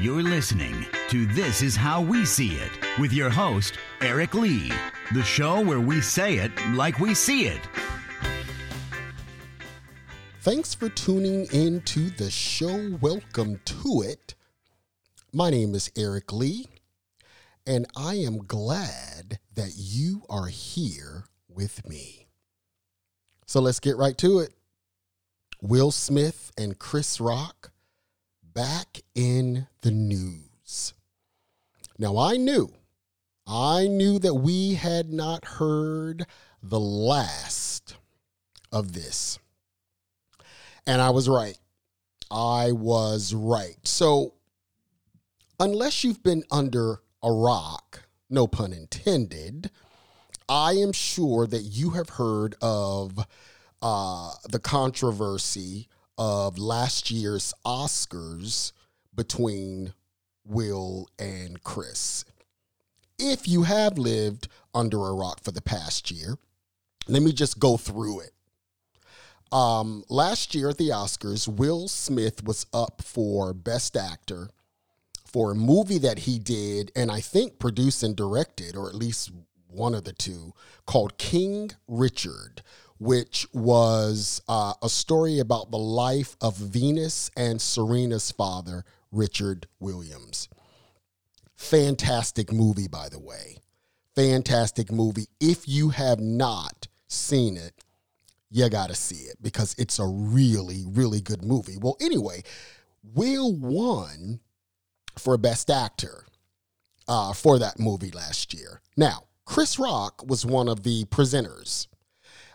You're listening to This Is How We See It with your host, Eric Lee, the show where we say it like we see it. Thanks for tuning in to the show. Welcome to it. My name is Eric Lee, and I am glad that you are here with me. So let's get right to it. Will Smith and Chris Rock back in the news. Now, I knew, I knew that we had not heard the last of this. And I was right. I was right. So, unless you've been under a rock, no pun intended, I am sure that you have heard of uh, the controversy of last year's Oscars between Will and Chris. If you have lived under a rock for the past year, let me just go through it. Um, last year at the Oscars, Will Smith was up for Best Actor for a movie that he did, and I think produced and directed, or at least one of the two, called King Richard, which was uh, a story about the life of Venus and Serena's father, Richard Williams. Fantastic movie, by the way. Fantastic movie. If you have not seen it, you got to see it because it's a really, really good movie. Well, anyway, Will won for Best Actor uh, for that movie last year. Now, Chris Rock was one of the presenters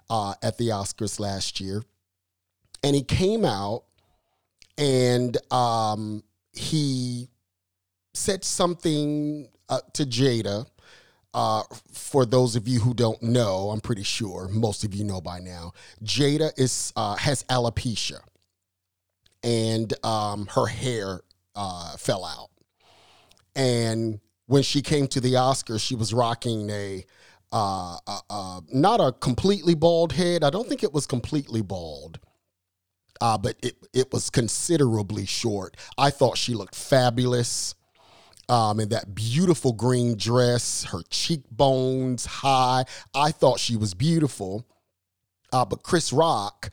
uh, at the Oscars last year, and he came out and um, he said something uh, to Jada. Uh, for those of you who don't know, I'm pretty sure most of you know by now. Jada is uh, has alopecia, and um, her hair uh, fell out. And when she came to the Oscars, she was rocking a uh, uh, uh, not a completely bald head. I don't think it was completely bald, uh, but it it was considerably short. I thought she looked fabulous. Um, in that beautiful green dress, her cheekbones high. I thought she was beautiful. Uh, but Chris Rock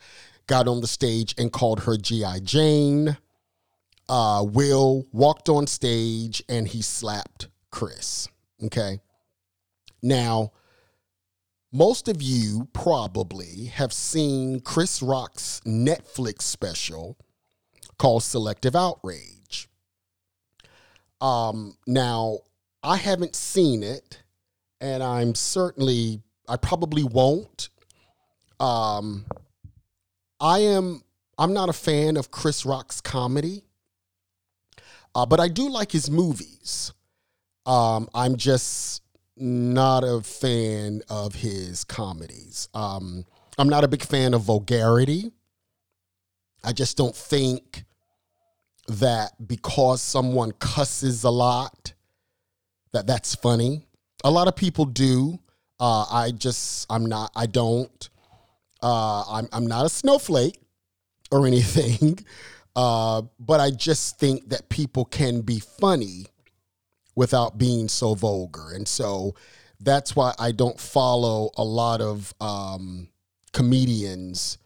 got on the stage and called her G.I. Jane. Uh, Will walked on stage and he slapped Chris. Okay. Now, most of you probably have seen Chris Rock's Netflix special called Selective Outrage. Um, now, I haven't seen it, and I'm certainly, I probably won't. Um, I am, I'm not a fan of Chris Rock's comedy, uh, but I do like his movies. Um, I'm just not a fan of his comedies. Um, I'm not a big fan of vulgarity. I just don't think that because someone cusses a lot, that that's funny. A lot of people do. Uh, I just, I'm not, I don't. Uh, I'm, I'm not a snowflake or anything, uh, but I just think that people can be funny without being so vulgar. And so that's why I don't follow a lot of um, comedians,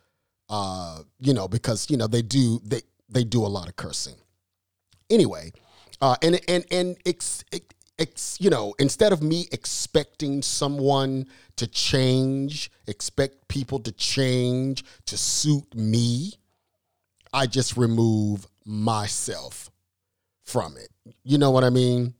uh, you know, because, you know, they do, they, they do a lot of cursing. Anyway, uh, and, and, and, ex, ex, you know, instead of me expecting someone to change, expect people to change to suit me, I just remove myself from it. You know what I mean?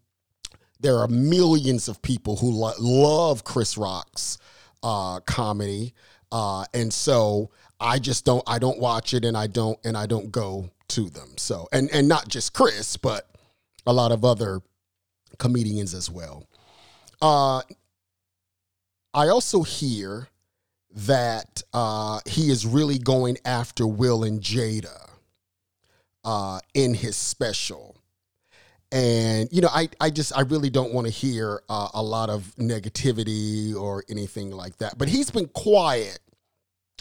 There are millions of people who lo- love Chris Rock's uh, comedy, uh, and so I just don't. I don't watch it, and I don't, and I don't go to them. So, and and not just Chris, but a lot of other comedians as well. Uh, I also hear that uh, he is really going after Will and Jada uh, in his special and you know i i just i really don't want to hear uh, a lot of negativity or anything like that. But he's been quiet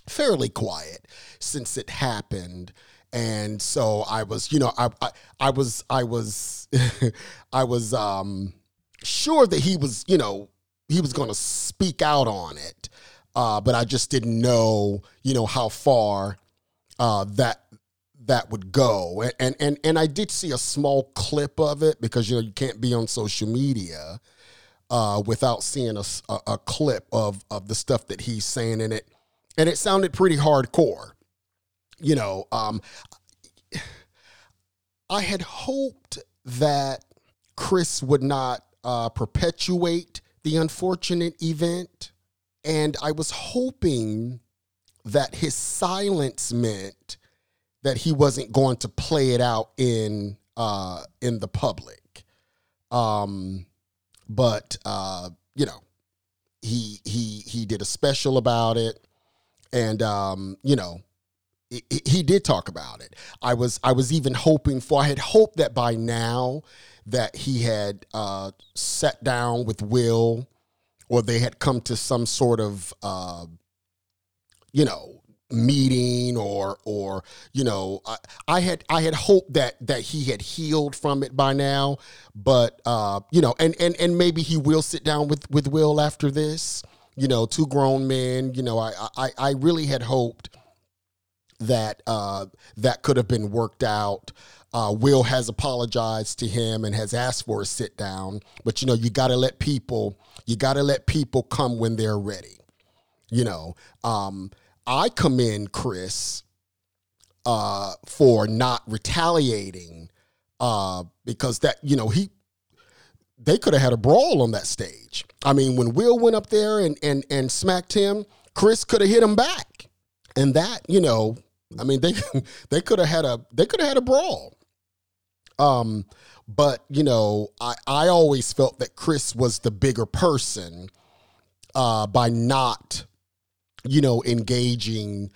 fairly quiet since it happened. And so I was, you know, I I, I was I was I was um, sure that he was, you know, he was going to speak out on it, uh, but I just didn't know, you know, how far uh, that that would go. And, and and I did see a small clip of it because you know you can't be on social media uh, without seeing a, a, a clip of of the stuff that he's saying in it, and it sounded pretty hardcore you know, um, I had hoped that Chris would not uh, perpetuate the unfortunate event. And I was hoping that his silence meant that he wasn't going to play it out in uh, in the public. Um, but uh, you know, he he he did a special about it, and um, you know, he did talk about it. I was I was even hoping for I had hoped that by now that he had uh, sat down with Will or they had come to some sort of uh, you know meeting or or you know I, I, had I had hoped that that he had healed from it by now but uh you know and and and maybe he will sit down with with Will after this you know two grown men you know I I I really had hoped that uh, that could have been worked out. Uh, Will has apologized to him and has asked for a sit down, but you know you got to let people you got to let people come when they're ready. You know, um, I commend Chris uh, for not retaliating uh, because that you know he they could have had a brawl on that stage. I mean, when Will went up there and and and smacked him, Chris could have hit him back, and that you know I mean, they they could have had a they could have had a brawl. Um, but you know, I I always felt that Chris was the bigger person uh, by not, you know, engaging,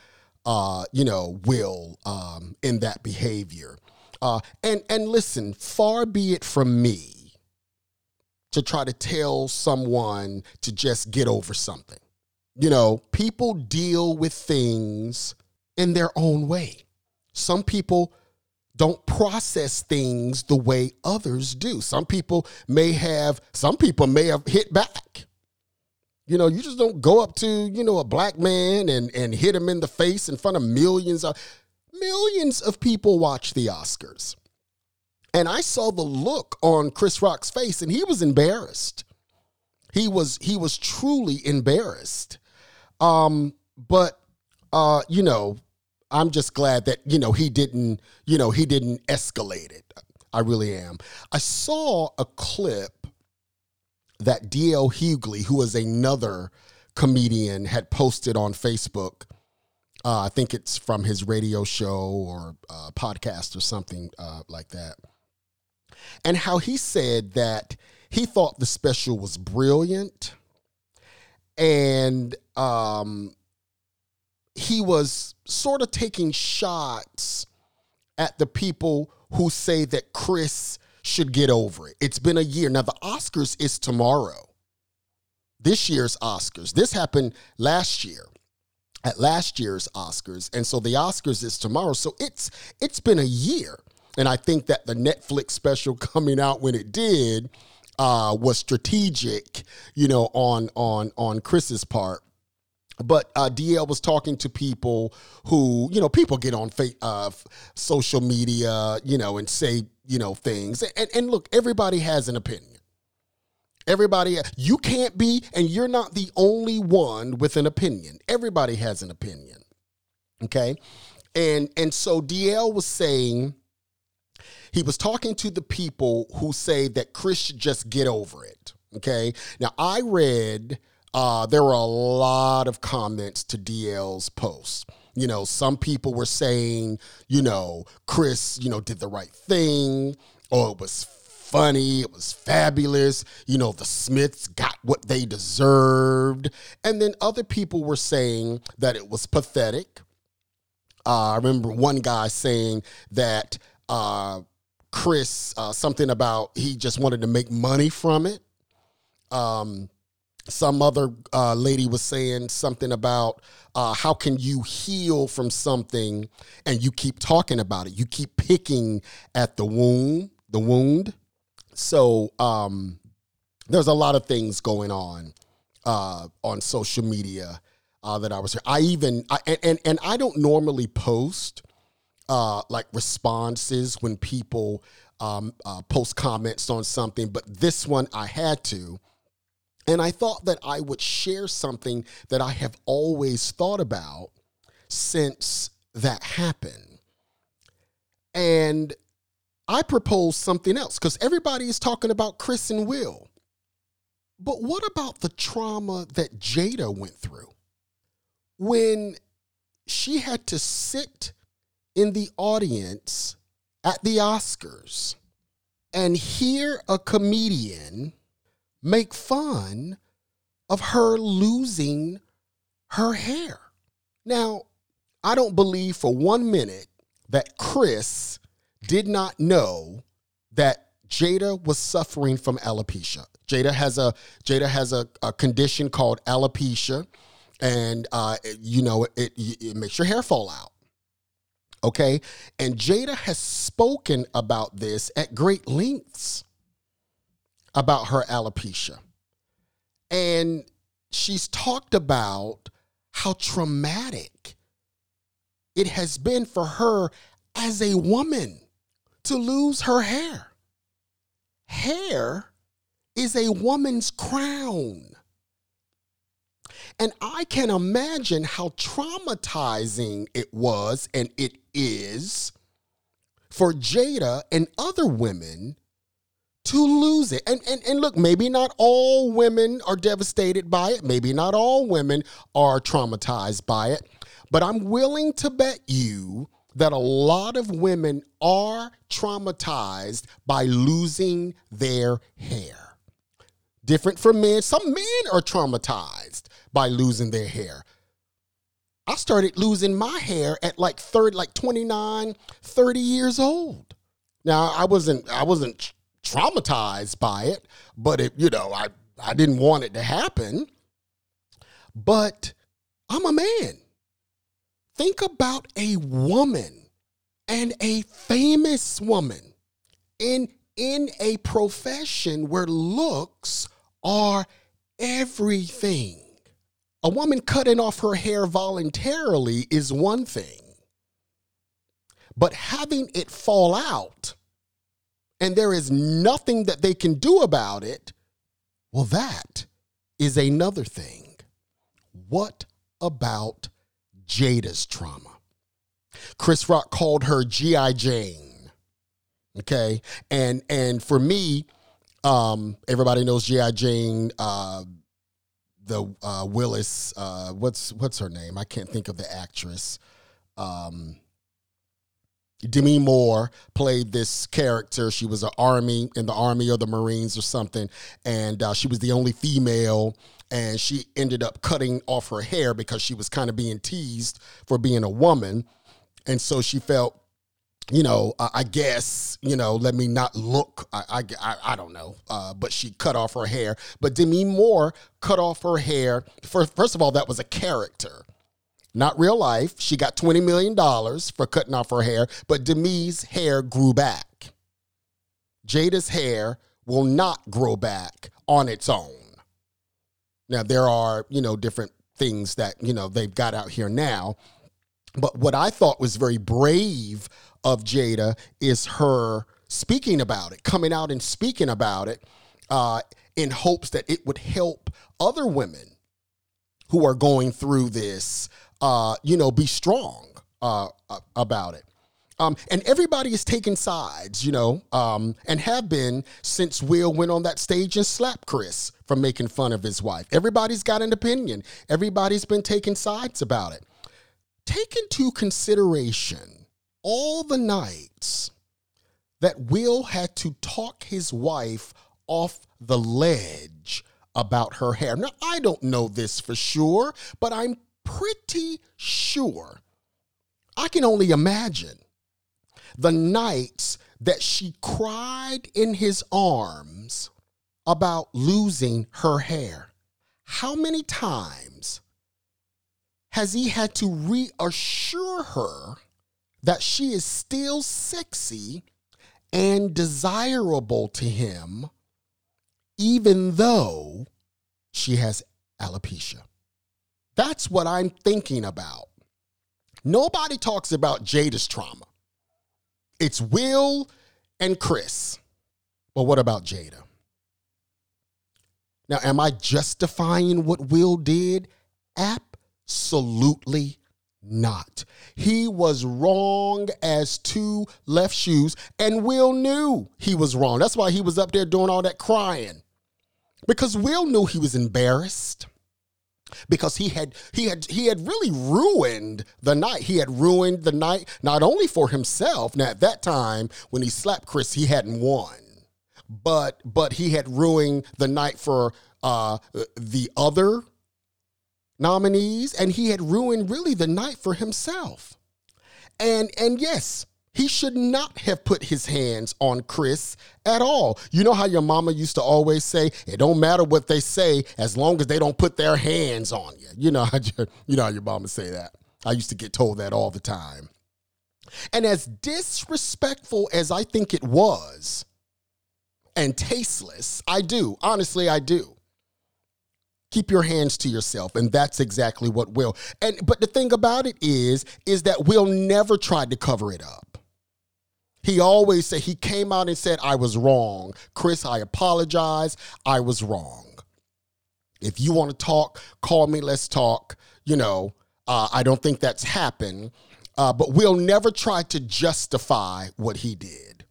uh, you know, Will um, in that behavior. Uh, and and listen, far be it from me to try to tell someone to just get over something. You know, people deal with things in their own way. Some people don't process things the way others do. Some people may have, some people may have hit back. You know, you just don't go up to, you know, a black man and, and hit him in the face in front of millions of millions of people watch the Oscars. And I saw the look on Chris Rock's face and he was embarrassed. He was he was truly embarrassed. Um, but uh, you know, I'm just glad that you know he didn't you know he didn't escalate it. I really am. I saw a clip that DL Hughley, who is another comedian, had posted on Facebook. Uh, I think it's from his radio show or uh, podcast or something uh, like that. And how he said that he thought the special was brilliant and um, he was sort of taking shots at the people who say that Chris should get over it. It's been a year. Now, the Oscars is tomorrow. This year's Oscars. This happened last year at last year's Oscars. And so the Oscars is tomorrow. So it's it's been a year. And I think that the Netflix special coming out when it did uh, was strategic, you know, on on on Chris's part but uh, DL was talking to people who, you know, people get on fa- uh, social media, you know, and say, you know, things. And, and look, everybody has an opinion. Everybody, you can't be, and you're not the only one with an opinion. Everybody has an opinion. Okay. And and so DL was saying he was talking to the people who say that Chris should just get over it. Okay. Now I read uh, there were a lot of comments to DL's post. You know, some people were saying, you know, Chris, you know, did the right thing, or it was funny, it was fabulous. You know, the Smiths got what they deserved. And then other people were saying that it was pathetic. Uh, I remember one guy saying that uh, Chris, uh, something about he just wanted to make money from it. Um, some other uh, lady was saying something about uh, how can you heal from something and you keep talking about it? You keep picking at the wound the wound. So um, there's a lot of things going on uh, on social media uh, that i was i even I, and, and, i don't normally post uh, like responses when people um, uh, post comments on something but this one i had to and I thought that I would share something that I have always thought about since that happened. And I proposed something else because everybody is talking about Chris and Will. But what about the trauma that Jada went through when she had to sit in the audience at the Oscars and hear a comedian make fun of her losing her hair. Now, I don't believe for one minute that Chris did not know that Jada was suffering from alopecia. Jada has a Jada has a, a condition called alopecia, and uh, you know it, it makes your hair fall out. Okay, and Jada has spoken about this at great lengths about her alopecia. And she's talked about how traumatic it has been for her as a woman to lose her hair. Hair is a woman's crown. And I can imagine how traumatizing it was and it is for Jada and other women to lose it. And, and, and look, maybe not all women are devastated by it. Maybe not all women are traumatized by it. But I'm willing to bet you that a lot of women are traumatized by losing their hair. Different from men. Some men are traumatized by losing their hair. I started losing my hair at like 30 like 29, 30 years old. Now, I wasn't I wasn't traumatized by it, but it, you know, I, I didn't want it to happen. But I'm a man. Think about a woman and a famous woman in in a profession where looks are everything. A woman cutting off her hair voluntarily is one thing. But having it fall out and there is nothing that they can do about it, well, that is another thing. What about Jada's trauma? Chris Rock called her G.I. Jane. Okay. And and for me, um, everybody knows G.I. Jane, uh, the uh, Willis, uh, what's what's her name? I can't think of the actress. Um, Demi Moore played this character. She was an army in the army or the Marines or something, and uh, she was the only female. And she ended up cutting off her hair because she was kind of being teased for being a woman, and so she felt, you know, uh, I guess, you know, let me not look. I, I, I don't know, uh, but she cut off her hair. But Demi Moore cut off her hair. First, first of all, that was a character not real life. She got $20 million for cutting off her hair, but Demi's hair grew back. Jada's hair will not grow back on its own. Now, there are, you know, different things that, you know, they've got out here now. But what I thought was very brave of Jada is her speaking about it, coming out and speaking about it uh, in hopes that it would help other women who are going through this uh, you know, be strong uh, about it. Um, and everybody is taking sides, you know, um, and have been since Will went on that stage and slapped Chris for making fun of his wife. Everybody's got an opinion. Everybody's been taking sides about it. Take into consideration all the nights that Will had to talk his wife off the ledge about her hair. Now, I don't know this for sure, but I'm pretty sure, I can only imagine the nights that she cried in his arms about losing her hair. how many times has he had to reassure her that she is still sexy and desirable to him, even though she has alopecia? That's what I'm thinking about. Nobody talks about Jada's trauma. It's Will and Chris. But what about Jada? Now, am I justifying what Will did? Absolutely not. He was wrong as two left shoes, and Will knew he was wrong. That's why he was up there doing all that crying. Because Will knew he was embarrassed because he had he had he had really ruined the night. He had ruined the night not only for himself. Now at that time when he slapped Chris, he hadn't won, but but he had ruined the night for uh, the other nominees, and he had ruined really the night for himself. And and yes, he should not have put his hands on Chris at all. You know how your mama used to always say, it don't matter what they say as long as they don't put their hands on you. You know how you know how your mama say that. I used to get told that all the time. And as disrespectful as I think it was and tasteless, I do. Honestly, I do. Keep your hands to yourself, and that's exactly what Will. And but the thing about it is, is that Will never tried to cover it up. He always said, he came out and said, I was wrong. Chris, I apologize. I was wrong. If you want to talk, call me, let's talk. You know, uh, I don't think that's happened. Uh, but we'll never try to justify what he did.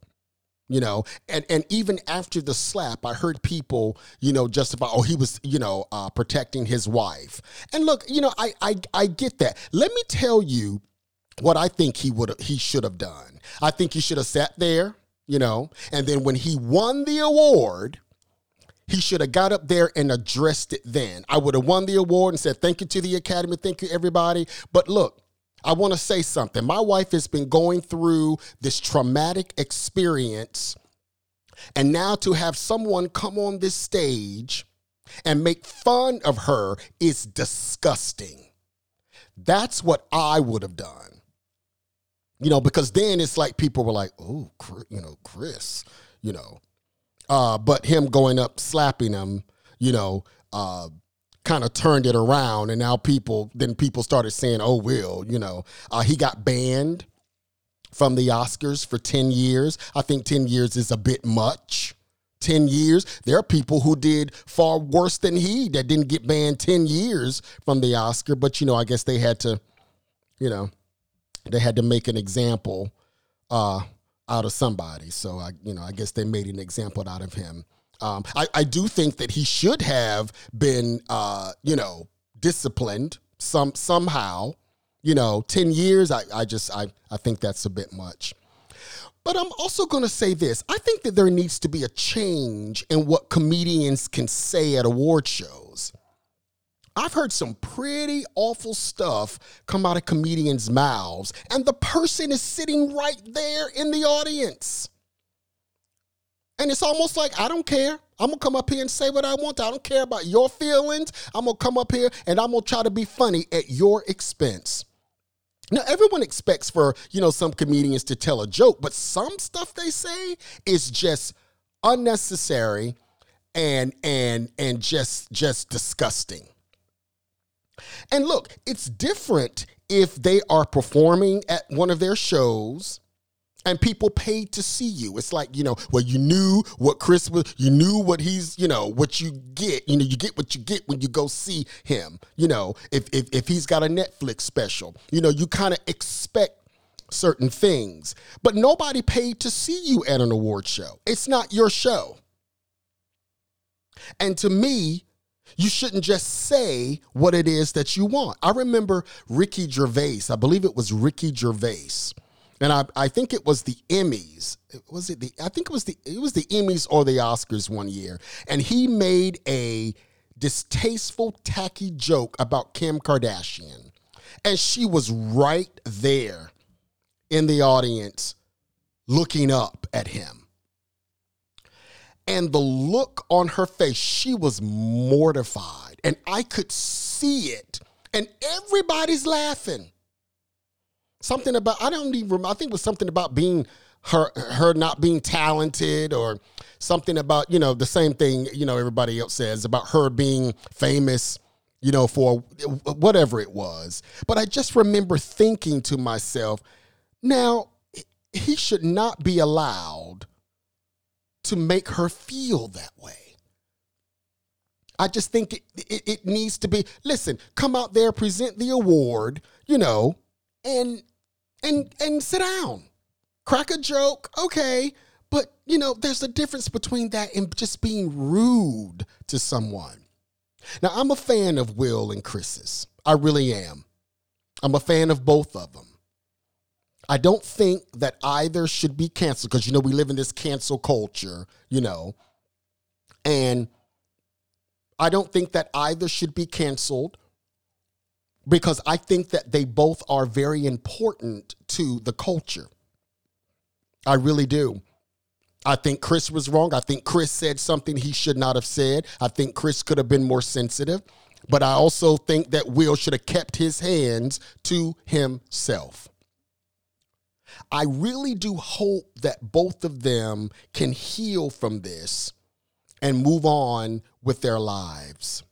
You know, and, and even after the slap, I heard people, you know, justify, oh, he was, you know, uh, protecting his wife. And look, you know, I, I I get that. Let me tell you what I think he would he should have done. I think he should have sat there, you know, and then when he won the award, he should have got up there and addressed it then. I would have won the award and said, Thank you to the Academy. Thank you, everybody. But look, I want to say something. My wife has been going through this traumatic experience. And now to have someone come on this stage and make fun of her is disgusting. That's what I would have done you know, because then it's like people were like, oh, you know, Chris, you know, uh, but him going up slapping him, you know, uh, kind of turned it around, and now people then people started saying, oh, Will, you know, uh, he got banned from the Oscars for ten years. I think ten years is a bit much. 10 years. There are people who did far worse than he that didn't get banned 10 years from the Oscar, but you know, I guess they had to, you know, they had to make an example uh, out of somebody. So I, you know, I guess they made an example out of him. Um, I, I do think that he should have been, uh, you know, disciplined some somehow. You know, ten years. I, I just, I, I think that's a bit much. But I'm also going to say this. I think that there needs to be a change in what comedians can say at award shows. I've heard some pretty awful stuff come out of comedians' mouths, and the person is sitting right there in the audience. And it's almost like, I don't care. I'm gonna come up here and say what I want. I don't care about your feelings. I'm gonna come up here and I'm gonna try to be funny at your expense. Now, everyone expects for, you know, some comedians to tell a joke, but some stuff they say is just unnecessary and and and just just disgusting. And look, it's different if they are performing at one of their shows and people paid to see you. It's like, you know, well, you knew what Chris was, you knew what he's, you know, what you get. You know, you get what you get when you go see him. You know, if if, if he's got a Netflix special, you know, you kind of expect certain things. But nobody paid to see you at an award show. It's not your show. And to me, you shouldn't just say what it is that you want. I remember Ricky Gervais, I believe it was Ricky Gervais. And I, I think it was the Emmys. Was it the I think it was the it was the Emmys or the Oscars one year. And he made a distasteful, tacky joke about Kim Kardashian. And she was right there in the audience looking up at him. And the look on her face, she was mortified. and I could see it and everybody's laughing. Something about I don't even remember, I think it was something about being her her not being talented or something about, you know, the same thing, you know, everybody else says about her being famous, you know, for whatever it was. But I just remember thinking to myself, now he should not be allowed to make her feel that way. I just think it, it, it, needs to be listen, come out there, present the award, you know, and and and sit down. Crack a joke, okay. But you know, there's a difference between that and just being rude to someone. Now, I'm a fan of Will and Chris's. I really am. I'm a fan of both of them. I don't think that either should be canceled because you know we live in this cancel culture, you know. And I don't think that either should be canceled because I think that they both are very important to the culture. I really do. I think Chris was wrong. I think Chris said something he should not have said. I think Chris could have been more sensitive. But I also think that Will should have kept his hands to himself. I really do hope that both of them can heal from this and move on with their lives.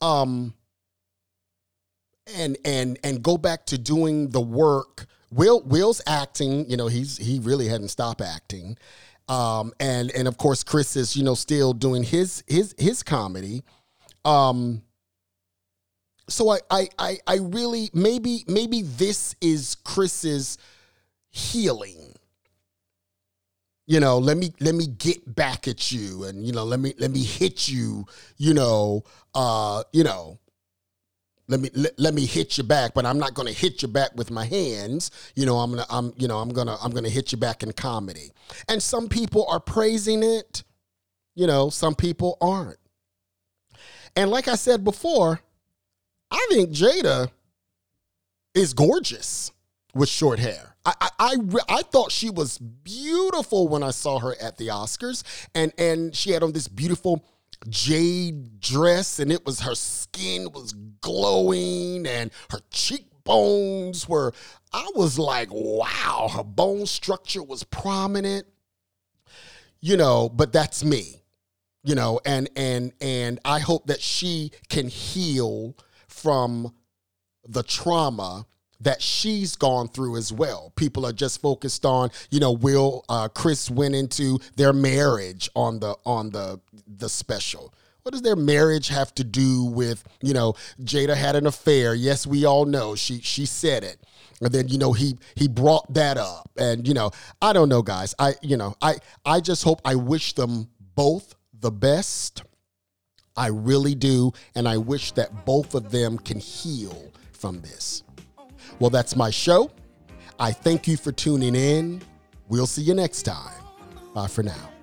Um and and and go back to doing the work. Will Will's acting, you know, he's he really hadn't stopped acting. Um and and of course Chris is, you know, still doing his his his comedy. Um so I, I I I really maybe maybe this is Chris's healing. You know, let me let me get back at you and you know, let me let me hit you, you know, uh, you know, let me let, let me hit you back, but I'm not going to hit you back with my hands. You know, I'm gonna I'm you know I'm gonna I'm gonna hit you back in comedy. And some people are praising it. You know, some people aren't. And like I said before, I think Jada is gorgeous with short hair. I, I, I, thought she was beautiful when I saw her at the Oscars, and and she had on this beautiful jade dress, and it was her skin was glowing, and her cheekbones were. I was like, wow, her bone structure was prominent. You know, but that's me. You know, and and and I hope that she can heal from the trauma that she's gone through as well. People are just focused on, you know, will uh, Chris went into their marriage on the on the the special. What does their marriage have to do with, you know, Jada had an affair? Yes, we all know. She she said it. And then, you know, he he brought that up. And, you know, I don't know, guys. I, you know, I I just hope I wish them both the best. I really do. And I wish that both of them can heal from this. Well, that's my show. I thank you for tuning in. We'll see you next time. Bye for now.